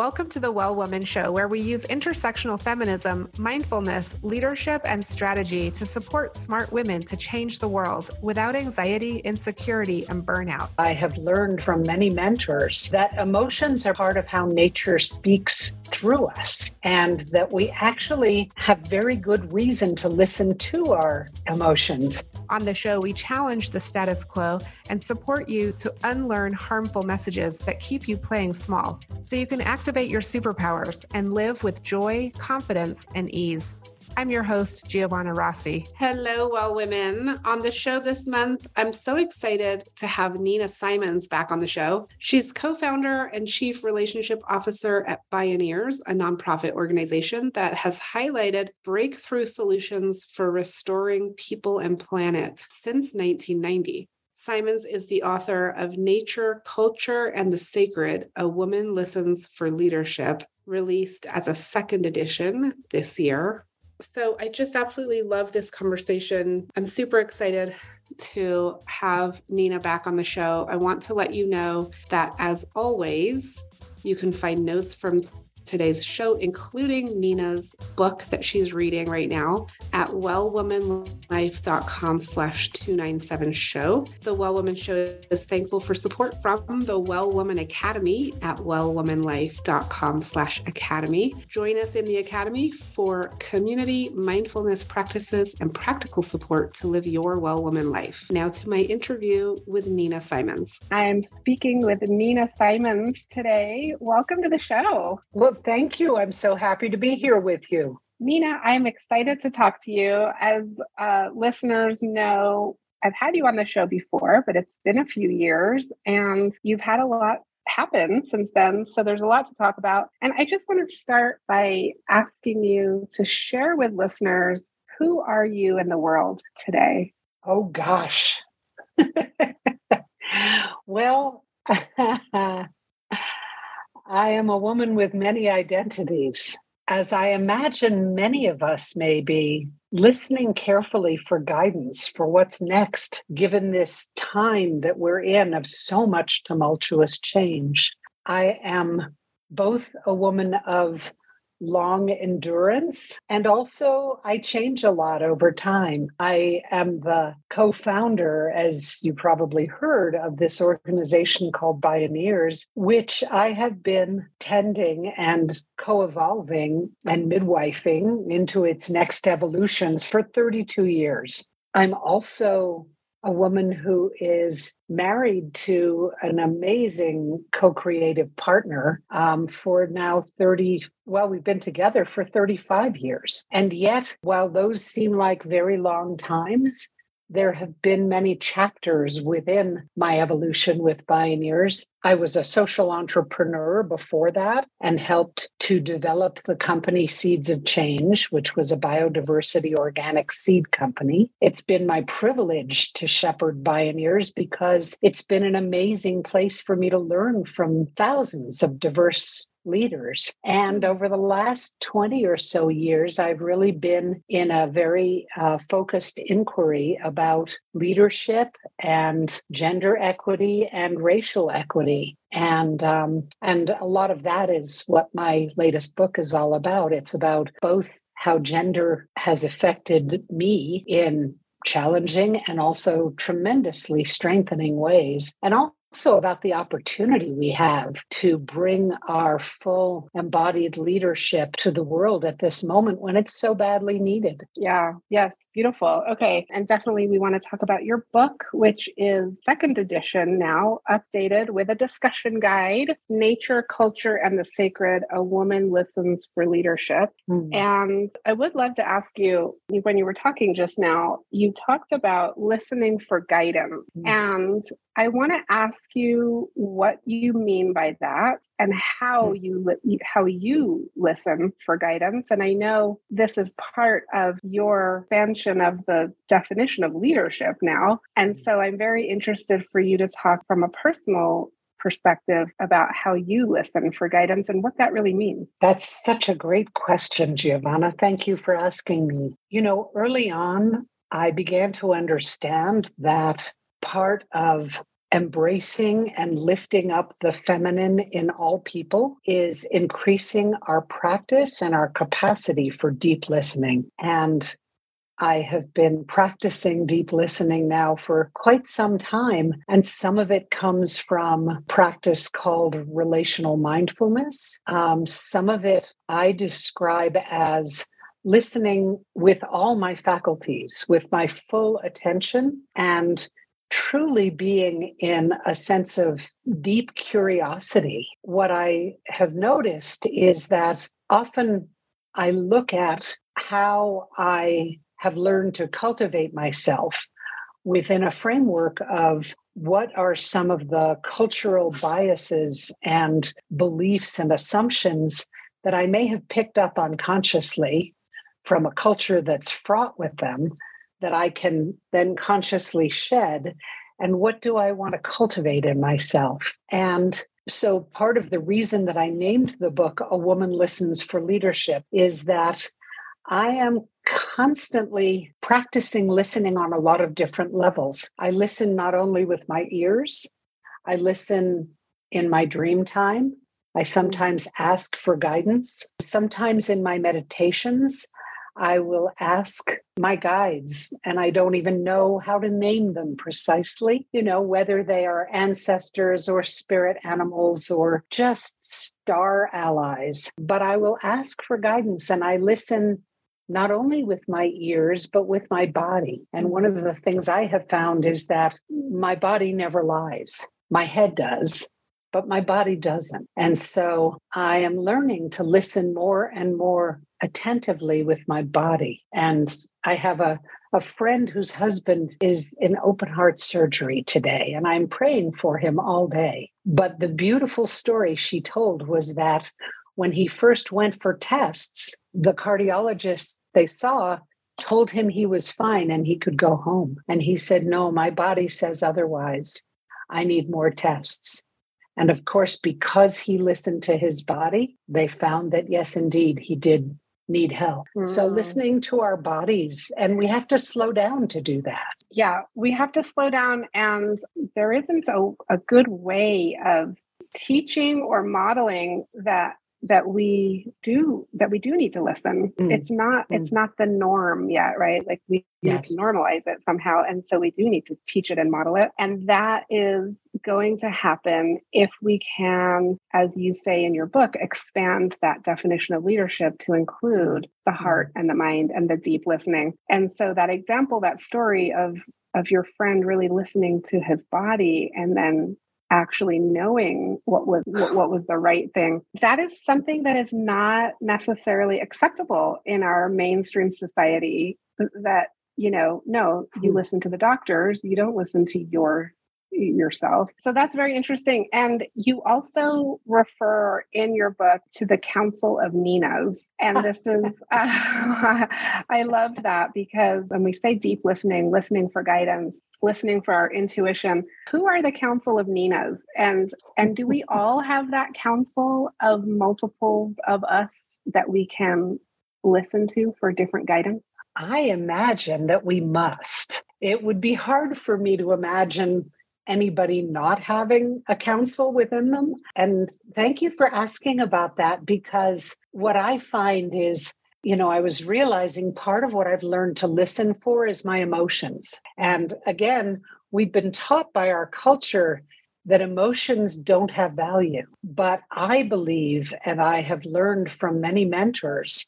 Welcome to the Well Woman Show, where we use intersectional feminism, mindfulness, leadership, and strategy to support smart women to change the world without anxiety, insecurity, and burnout. I have learned from many mentors that emotions are part of how nature speaks through us, and that we actually have very good reason to listen to our emotions. On the show, we challenge the status quo and support you to unlearn harmful messages that keep you playing small so you can activate your superpowers and live with joy, confidence, and ease. I'm your host, Giovanna Rossi. Hello, well women. On the show this month, I'm so excited to have Nina Simons back on the show. She's co founder and chief relationship officer at Bioneers, a nonprofit organization that has highlighted breakthrough solutions for restoring people and planet since 1990. Simons is the author of Nature, Culture, and the Sacred A Woman Listens for Leadership, released as a second edition this year. So I just absolutely love this conversation. I'm super excited to have Nina back on the show. I want to let you know that, as always, you can find notes from today's show, including Nina's book that she's reading right now at wellwomanlife.com slash 297 show. The Well Woman Show is thankful for support from the Well Woman Academy at wellwomanlife.com slash academy. Join us in the Academy for community mindfulness practices and practical support to live your Well Woman life. Now to my interview with Nina Simons. I'm speaking with Nina Simons today. Welcome to the show. Well, thank you. I'm so happy to be here with you. Nina, I'm excited to talk to you. As uh, listeners know, I've had you on the show before, but it's been a few years and you've had a lot happen since then. So there's a lot to talk about. And I just want to start by asking you to share with listeners who are you in the world today? Oh, gosh. well, I am a woman with many identities. As I imagine many of us may be listening carefully for guidance for what's next, given this time that we're in of so much tumultuous change. I am both a woman of long endurance. And also, I change a lot over time. I am the co founder, as you probably heard, of this organization called Bioneers, which I have been tending and co evolving and midwifing into its next evolutions for 32 years. I'm also a woman who is married to an amazing co creative partner um, for now 30. Well, we've been together for 35 years. And yet, while those seem like very long times, there have been many chapters within my evolution with Bioneers. I was a social entrepreneur before that and helped to develop the company Seeds of Change, which was a biodiversity organic seed company. It's been my privilege to shepherd Bioneers because it's been an amazing place for me to learn from thousands of diverse leaders. And over the last 20 or so years, I've really been in a very uh, focused inquiry about leadership and gender equity and racial equity. And um, and a lot of that is what my latest book is all about. It's about both how gender has affected me in challenging and also tremendously strengthening ways, and also also about the opportunity we have to bring our full embodied leadership to the world at this moment when it's so badly needed. Yeah, yes, beautiful. Okay, and definitely we want to talk about your book, which is second edition now, updated with a discussion guide Nature, Culture, and the Sacred A Woman Listens for Leadership. Mm-hmm. And I would love to ask you when you were talking just now, you talked about listening for guidance. Mm-hmm. And I want to ask you what you mean by that and how hmm. you li- how you listen for guidance. And I know this is part of your expansion of the definition of leadership now. And hmm. so I'm very interested for you to talk from a personal perspective about how you listen for guidance and what that really means? That's such a great question, Giovanna. Thank you for asking me. You know, early on, I began to understand that part of embracing and lifting up the feminine in all people is increasing our practice and our capacity for deep listening. And I have been practicing deep listening now for quite some time. And some of it comes from practice called relational mindfulness. Um, some of it I describe as listening with all my faculties, with my full attention, and truly being in a sense of deep curiosity. What I have noticed is that often I look at how I have learned to cultivate myself within a framework of what are some of the cultural biases and beliefs and assumptions that I may have picked up unconsciously from a culture that's fraught with them that I can then consciously shed? And what do I want to cultivate in myself? And so, part of the reason that I named the book A Woman Listens for Leadership is that I am constantly practicing listening on a lot of different levels. I listen not only with my ears, I listen in my dream time. I sometimes ask for guidance. Sometimes in my meditations, I will ask my guides, and I don't even know how to name them precisely, you know, whether they are ancestors or spirit animals or just star allies. But I will ask for guidance and I listen not only with my ears, but with my body. And one of the things I have found is that my body never lies, my head does but my body doesn't. And so I am learning to listen more and more attentively with my body. And I have a, a friend whose husband is in open heart surgery today, and I'm praying for him all day. But the beautiful story she told was that when he first went for tests, the cardiologist they saw told him he was fine and he could go home. And he said, No, my body says otherwise. I need more tests. And of course, because he listened to his body, they found that, yes, indeed, he did need help. Mm. So, listening to our bodies, and we have to slow down to do that. Yeah, we have to slow down. And there isn't a, a good way of teaching or modeling that that we do that we do need to listen mm. it's not mm. it's not the norm yet right like we yes. need to normalize it somehow and so we do need to teach it and model it and that is going to happen if we can as you say in your book expand that definition of leadership to include the heart mm. and the mind and the deep listening and so that example that story of of your friend really listening to his body and then actually knowing what was what, what, was the right thing that is something that is not necessarily acceptable in our mainstream society that you know no you hmm. listen to the doctors you don't listen to your yourself. So that's very interesting. And you also refer in your book to the Council of Ninas. And this is, uh, I loved that because when we say deep listening, listening for guidance, listening for our intuition, who are the Council of Ninas? And, and do we all have that council of multiples of us that we can listen to for different guidance? I imagine that we must. It would be hard for me to imagine anybody not having a council within them. And thank you for asking about that because what I find is you know, I was realizing part of what I've learned to listen for is my emotions. And again, we've been taught by our culture that emotions don't have value. But I believe, and I have learned from many mentors,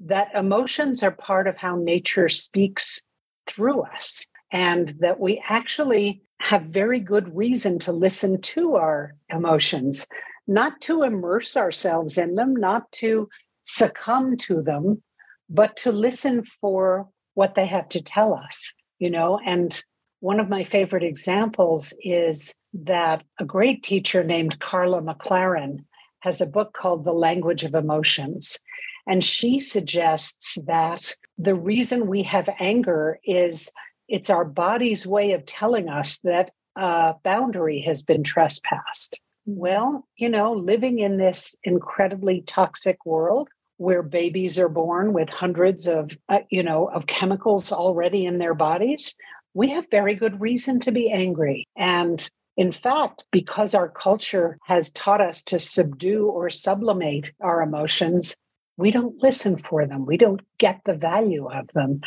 that emotions are part of how nature speaks through us, and that we actually have very good reason to listen to our emotions, not to immerse ourselves in them, not to succumb to them, but to listen for what they have to tell us, you know. And one of my favorite examples is that a great teacher named Karla McLaren has a book called The Language of Emotions. And she suggests that the reason we have anger is it's our body's way of telling us that a boundary has been trespassed. Well, you know, living in this incredibly toxic world where babies are born with hundreds of, uh, you know, of chemicals already in their bodies, we have very good reason to be angry. And in fact, because our culture has taught us to subdue or sublimate our emotions, we don't listen for them. We don't get the value of them.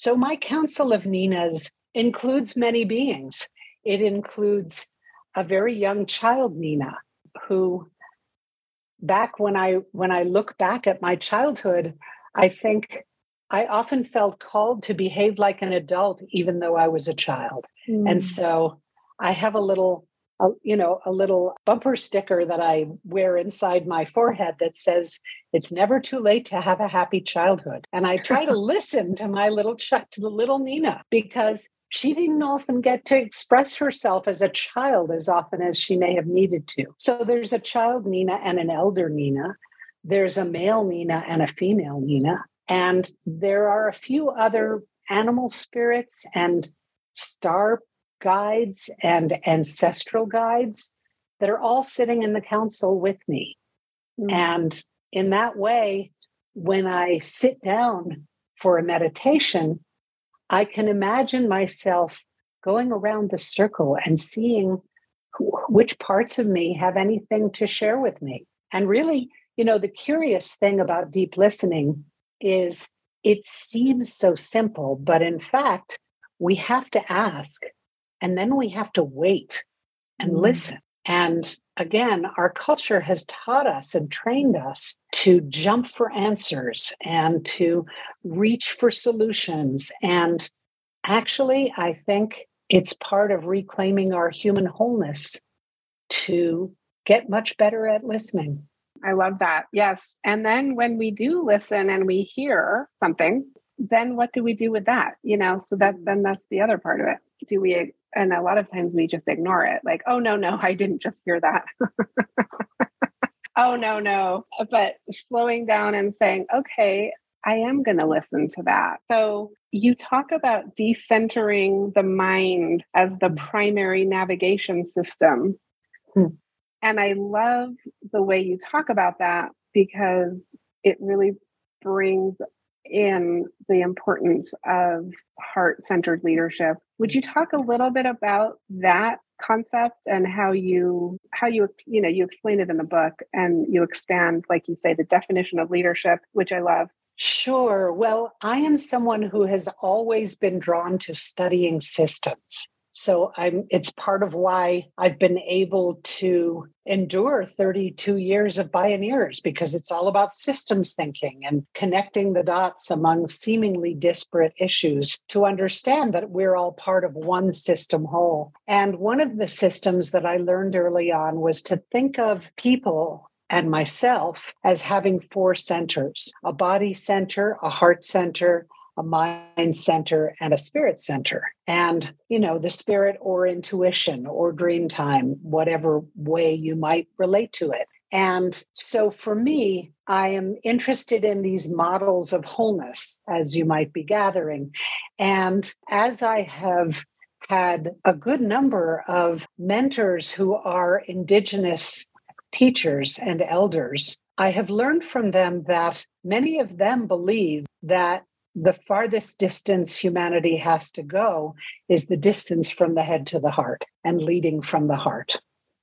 So, my council of Ninas includes many beings. It includes a very young child, Nina, who back when I when I look back at my childhood, I think I often felt called to behave like an adult, even though I was a child. Mm. And so I have a little, a, you know, a little bumper sticker that I wear inside my forehead that says, "It's never too late to have a happy childhood." And I try to listen to my little ch- to the little Nina because she didn't often get to express herself as a child as often as she may have needed to. So there's a child Nina and an elder Nina. There's a male Nina and a female Nina. And there are a few other animal spirits and star guides and ancestral guides that are all sitting in the council with me. Mm. And in that way, when I sit down for a meditation, I can imagine myself going around the circle and seeing which parts of me have anything to share with me. And really, you know, the curious thing about deep listening is it seems so simple, but in fact, we have to ask and then we have to wait and mm. listen. And again, our culture has taught us and trained us to jump for answers and to reach for solutions. And actually, I think it's part of reclaiming our human wholeness to get much better at listening. I love that. Yes. And then when we do listen and we hear something, then what do we do with that? You know, so that then that's the other part of it. Do we and a lot of times we just ignore it like, oh no, no, I didn't just hear that. oh no, no. But slowing down and saying, okay, I am going to listen to that. So you talk about decentering the mind as the primary navigation system. Hmm. And I love the way you talk about that because it really brings in the importance of heart centered leadership. Would you talk a little bit about that concept and how you how you you know you explain it in the book and you expand like you say the definition of leadership which i love? Sure. Well i am someone who has always been drawn to studying systems so I'm it's part of why I've been able to endure 32 years of Bioneers because it's all about systems thinking and connecting the dots among seemingly disparate issues to understand that we're all part of one system whole. And one of the systems that I learned early on was to think of people and myself as having four centers a body center, a heart center, a mind center and a spirit center. And, you know, the spirit or intuition or dream time, whatever way you might relate to it. And so for me, I am interested in these models of wholeness, as you might be gathering. And as I have had a good number of mentors who are Indigenous teachers and elders, I have learned from them that many of them believe that the farthest distance humanity has to go is the distance from the head to the heart and leading from the heart.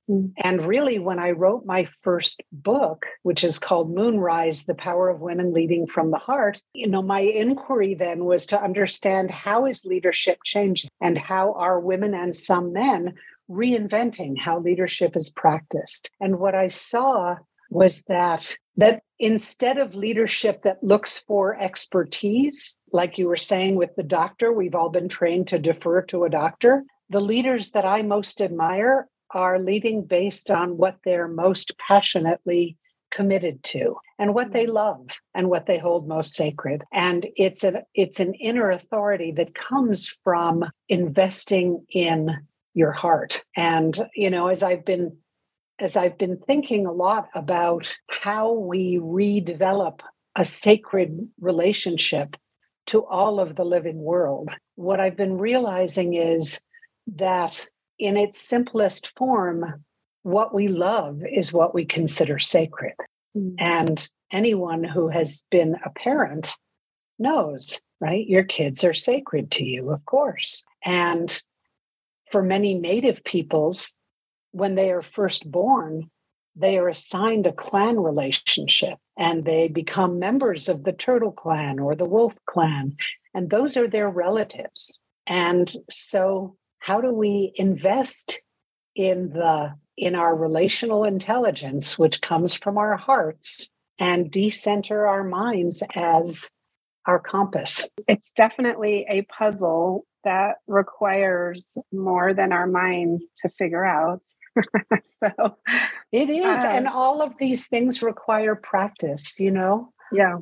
Mm. And really, when I wrote my first book, which is called Moonrise The Power of Women Leading from the Heart, you know, my inquiry then was to understand how is leadership changing and how are women and some men reinventing how leadership is practiced. And what I saw was that that instead of leadership that looks for expertise like you were saying with the doctor we've all been trained to defer to a doctor. The leaders that i most admire are leading based on what they're most passionately committed to and what they mm-hmm. love and what they hold most sacred. And it's an it's an inner authority that comes from investing in your heart. And you know as i've been as I've been thinking a lot about how we redevelop a sacred relationship to all of the living world, what I've been realizing is that in its simplest form, what we love is what we consider sacred. Mm-hmm. And anyone who has been a parent knows, right? Your kids are sacred to you, of course. And for many native peoples, when they are first born, they are assigned a clan relationship and they become members of the turtle clan or the wolf clan. And those are their relatives. And so, how do we invest in the in our relational intelligence, which comes from our hearts, and decenter our minds as our compass? It's definitely a puzzle that requires more than our minds to figure out. so it is. Uh, and all of these things require practice, you know? Yeah.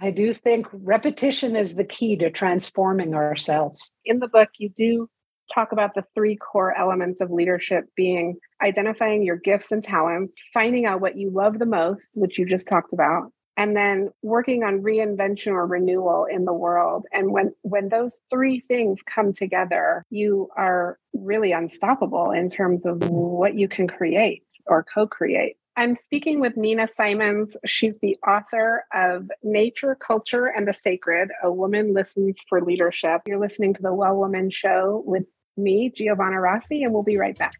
I do think repetition is the key to transforming ourselves. In the book, you do talk about the three core elements of leadership being identifying your gifts and talents, finding out what you love the most, which you just talked about, and then working on reinvention or renewal in the world and when when those three things come together you are really unstoppable in terms of what you can create or co-create I'm speaking with Nina Simons. She's the author of Nature, Culture, and the Sacred A Woman Listens for Leadership. You're listening to the Well Woman Show with me, Giovanna Rossi, and we'll be right back.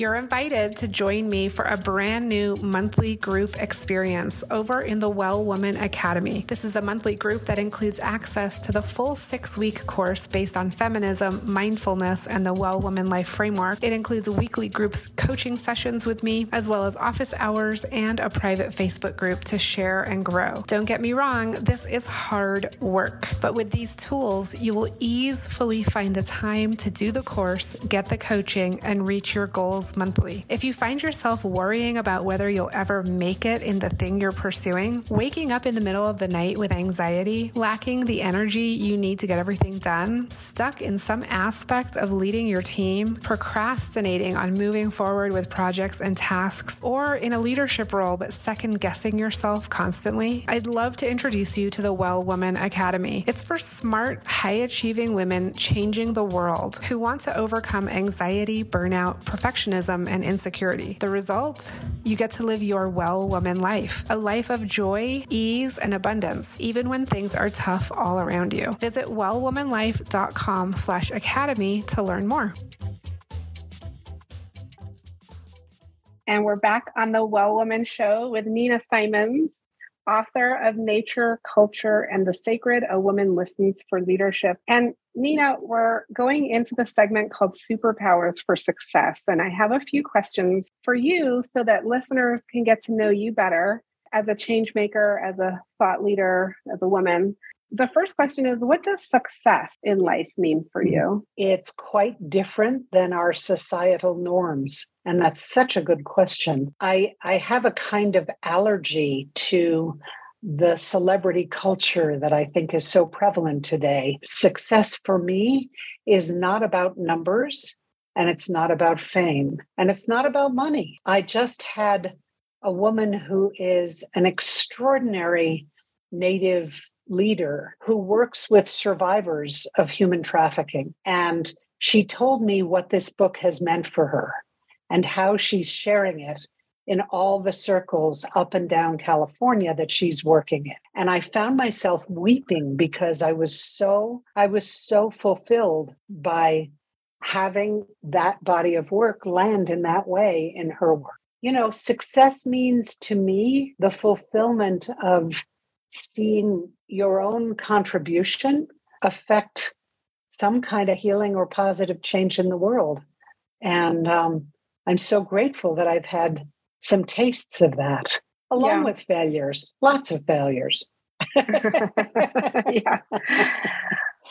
You're invited to join me for a brand new monthly group experience over in the Well Woman Academy. This is a monthly group that includes access to the full six week course based on feminism, mindfulness, and the Well Woman Life Framework. It includes weekly groups coaching sessions with me, as well as office hours and a private Facebook group to share and grow. Don't get me wrong, this is hard work, but with these tools, you will easily find the time to do the course, get the coaching, and reach your goals monthly. If you find yourself worrying about whether you'll ever make it in the thing you're pursuing, waking up in the middle of the night with anxiety, lacking the energy you need to get everything done, stuck in some aspect of leading your team, procrastinating on moving forward with projects and tasks, or in a leadership role but second guessing yourself constantly, I'd love to introduce you to the Well Woman Academy. It's for smart, high achieving women changing the world who want to overcome anxiety, burnout, perfectionism perfectionism and insecurity. The result? You get to live your well woman life, a life of joy, ease, and abundance, even when things are tough all around you. Visit wellwomanlife.com slash academy to learn more. And we're back on the Well Woman Show with Nina Simons, author of Nature, Culture, and the Sacred A Woman Listens for Leadership. And Nina, we're going into the segment called Superpowers for Success. And I have a few questions for you so that listeners can get to know you better as a change maker, as a thought leader, as a woman. The first question is What does success in life mean for you? It's quite different than our societal norms. And that's such a good question. I, I have a kind of allergy to the celebrity culture that I think is so prevalent today. Success for me is not about numbers and it's not about fame and it's not about money. I just had a woman who is an extraordinary native leader who works with survivors of human trafficking. And she told me what this book has meant for her and how she's sharing it in all the circles up and down California that she's working in. And I found myself weeping because I was so I was so fulfilled by having that body of work land in that way in her work. You know, success means to me the fulfillment of seeing your own contribution affect some kind of healing or positive change in the world. And um, I'm so grateful that I've had some tastes of that, along yeah. with failures, lots of failures. yeah.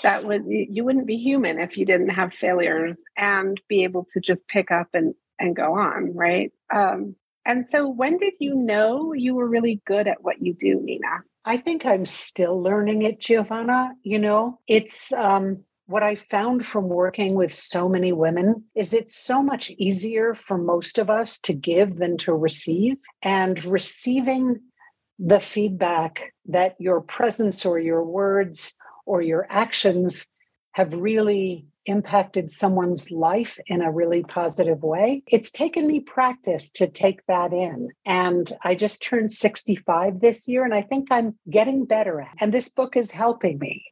That would you wouldn't be human if you didn't have failures and be able to just pick up and and go on, right? Um, and so when did you know you were really good at what you do, Nina? I think I'm still learning it, Giovanna. You know, it's um what I found from working with so many women is it's so much easier for most of us to give than to receive. And receiving the feedback that your presence or your words or your actions have really impacted someone's life in a really positive way. It's taken me practice to take that in. And I just turned 65 this year, and I think I'm getting better at it. And this book is helping me,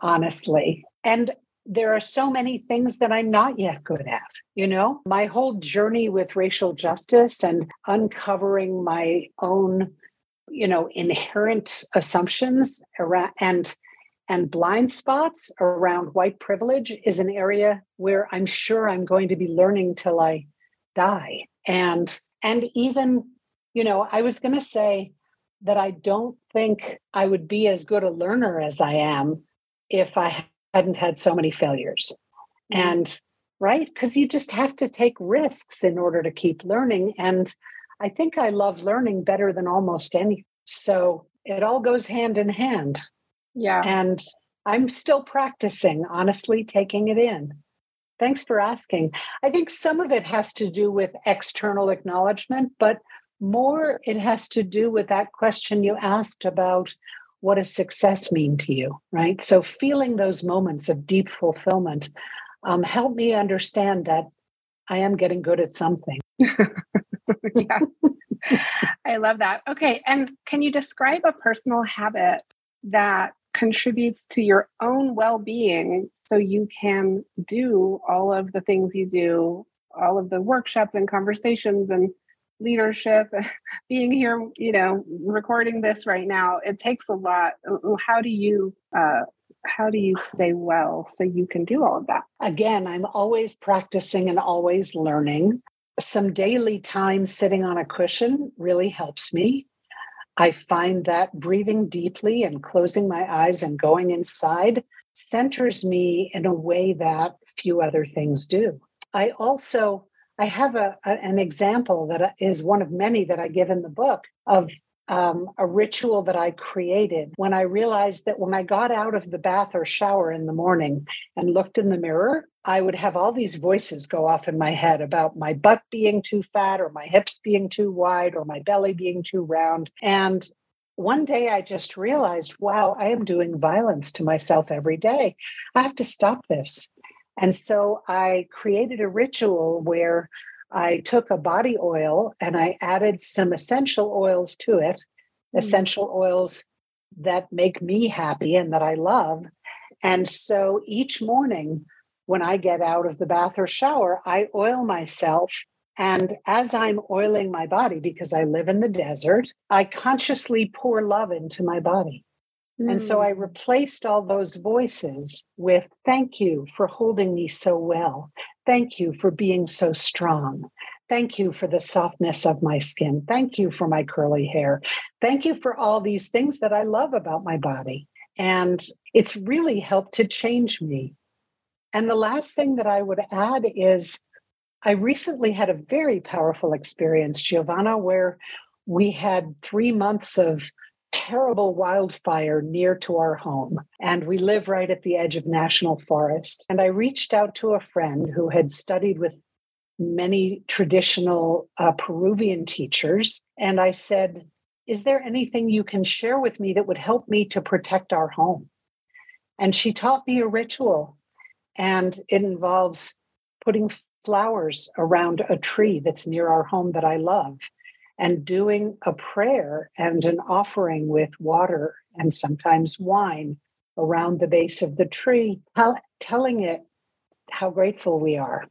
honestly. And there are so many things that I'm not yet good at. You know, my whole journey with racial justice and uncovering my own, you know, inherent assumptions around and and blind spots around white privilege is an area where I'm sure I'm going to be learning till I die. And and even, you know, I was going to say that I don't think I would be as good a learner as I am if I hadn't had so many failures. Mm-hmm. And right, because you just have to take risks in order to keep learning. And I think I love learning better than almost any. So it all goes hand in hand. Yeah. And I'm still practicing, honestly, taking it in. Thanks for asking. I think some of it has to do with external acknowledgement, but more it has to do with that question you asked about what does success mean to you, right? So feeling those moments of deep fulfillment um, help me understand that I am getting good at something. yeah. I love that. Okay. And can you describe a personal habit that contributes to your own well being so you can do all of the things you do, all of the workshops and conversations and leadership, being here, you know, recording this right now, it takes a lot. How do you uh, how do you stay well so you can do all of that? Again, I'm always practicing and always learning. Some daily time sitting on a cushion really helps me. I find that breathing deeply and closing my eyes and going inside centers me in a way that few other things do. I also I have a, a, an example that is one of many that I give in the book of um, a ritual that I created when I realized that when I got out of the bath or shower in the morning and looked in the mirror, I would have all these voices go off in my head about my butt being too fat or my hips being too wide or my belly being too round. And one day I just realized, wow, I am doing violence to myself every day. I have to stop this. And so I created a ritual where I took a body oil and I added some essential oils to it, mm-hmm. essential oils that make me happy and that I love. And so each morning when I get out of the bath or shower, I oil myself. And as I'm oiling my body, because I live in the desert, I consciously pour love into my body. And so I mm. replaced all those voices with thank you for holding me so well. Thank you for being so strong. Thank you for the softness of my skin. Thank you for my curly hair. Thank you for all these things that I love about my body. And it's really helped to change me. And the last thing that I would add is I recently had a very powerful experience, Giovanna, where we had three months of terrible wildfire near to our home. And we live right at the edge of national forest. And I reached out to a friend who had studied with many traditional uh, Peruvian teachers. And I said, Is there anything you can share with me that would help me to protect our home? And she taught me a ritual, and it involves putting flowers around a tree that's near our home that I love and doing a prayer and an offering with water and sometimes wine around the base of the tree, tell, telling it how grateful we are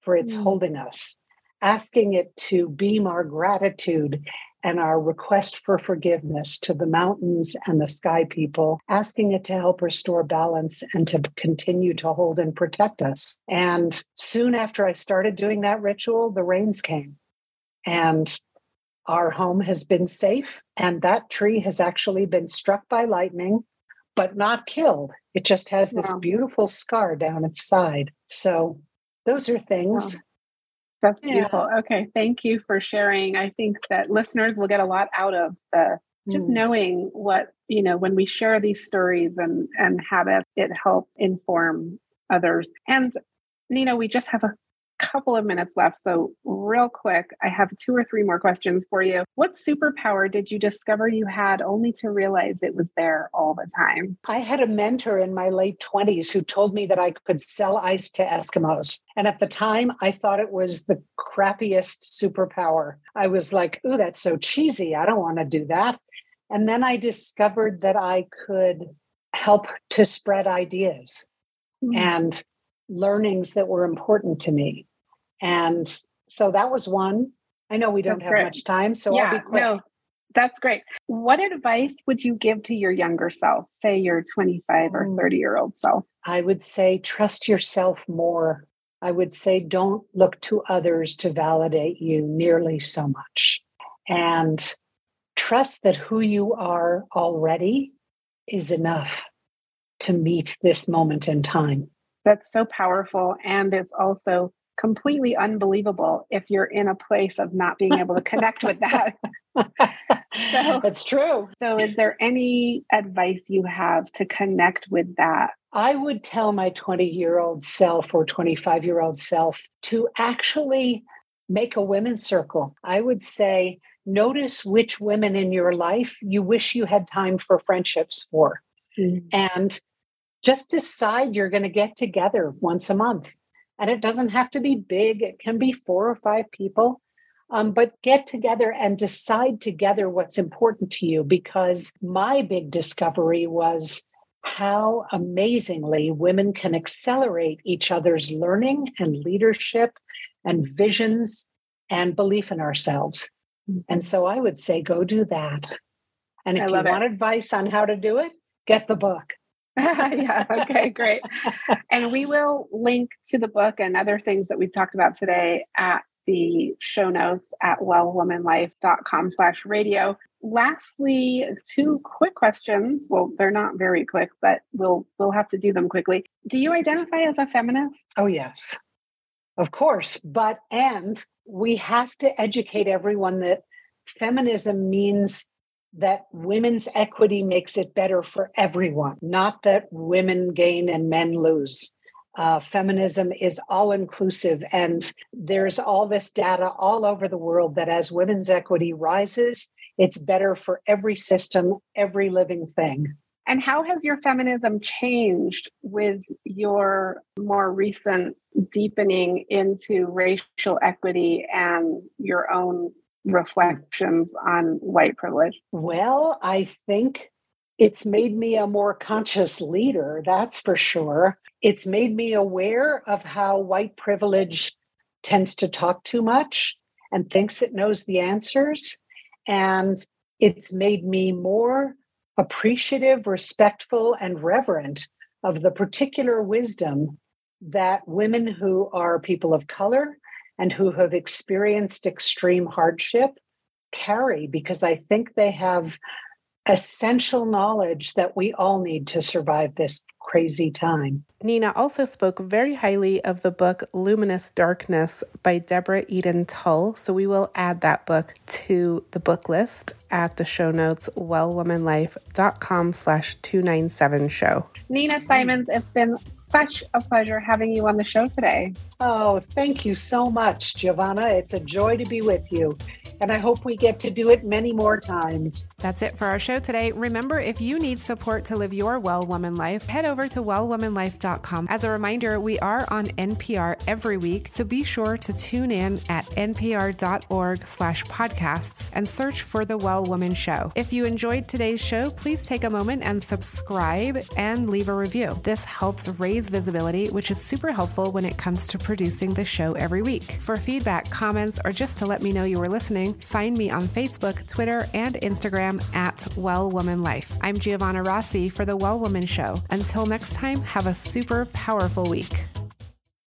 for its mm. holding us, asking it to beam our gratitude and our request for forgiveness to the mountains and the sky people, asking it to help restore balance and to continue to hold and protect us. And soon after I started doing that ritual, the rains came. And our home has been safe, and that tree has actually been struck by lightning, but not killed. It just has this wow. beautiful scar down its side. So, those are things. Wow. That's beautiful. Yeah. Okay. Thank you for sharing. I think that listeners will get a lot out of the just mm. knowing what, you know, when we share these stories and, and habits, it helps inform others. And Nina, we just have a couple of minutes left. So, real quick, I have two or three more questions for you. What superpower did you discover you had only to realize it was there all the time? I had a mentor in my late 20s who told me that I could sell ice to Eskimos. And at the time, I thought it was the crappiest superpower. I was like, ooh, that's so cheesy. I don't want to do that. And then I discovered that I could help to spread ideas mm-hmm. and learnings that were important to me. And so that was one. I know we don't That's have great. much time, so yeah, No, that's great. What advice would you give to your younger self, say your 25 or mm. 30 year old self? I would say trust yourself more. I would say don't look to others to validate you nearly so much. And trust that who you are already is enough to meet this moment in time. That's so powerful. And it's also completely unbelievable if you're in a place of not being able to connect with that. so, That's true. So, is there any advice you have to connect with that? I would tell my 20 year old self or 25 year old self to actually make a women's circle. I would say, notice which women in your life you wish you had time for friendships for. Mm-hmm. And just decide you're going to get together once a month. And it doesn't have to be big, it can be four or five people. Um, but get together and decide together what's important to you because my big discovery was how amazingly women can accelerate each other's learning and leadership and visions and belief in ourselves. And so I would say go do that. And if you want advice on how to do it, get the book. yeah. Okay. Great. and we will link to the book and other things that we've talked about today at the show notes at wellwomanlife.com slash radio. Lastly, two quick questions. Well, they're not very quick, but we'll we'll have to do them quickly. Do you identify as a feminist? Oh yes. Of course. But and we have to educate everyone that feminism means that women's equity makes it better for everyone, not that women gain and men lose. Uh, feminism is all inclusive, and there's all this data all over the world that as women's equity rises, it's better for every system, every living thing. And how has your feminism changed with your more recent deepening into racial equity and your own reflections on white privilege? Well, I think it's made me a more conscious leader, that's for sure. It's made me aware of how white privilege tends to talk too much and thinks it knows the answers. And it's made me more appreciative, respectful, and reverent of the particular wisdom that women who are people of color and who have experienced extreme hardship carry because I think they have essential knowledge that we all need to survive this crazy time. Nina also spoke very highly of the book Luminous Darkness by Deborah Eden Tull. So we will add that book to the book list at the show notes, wellwomanlife.com slash 297 show. Nina Simons, it's been such a pleasure having you on the show today. Oh, thank you so much, Giovanna. It's a joy to be with you. And I hope we get to do it many more times. That's it for our show today. Remember, if you need support to live your well woman life, head over to wellwomanlife.com. As a reminder, we are on NPR every week, so be sure to tune in at npr.org slash podcasts and search for The Well Woman Show. If you enjoyed today's show, please take a moment and subscribe and leave a review. This helps raise visibility, which is super helpful when it comes to producing the show every week. For feedback, comments, or just to let me know you were listening, find me on Facebook, Twitter, and Instagram at Well Woman Life. I'm Giovanna Rossi for The Well Woman Show. Until next time, have a super powerful week.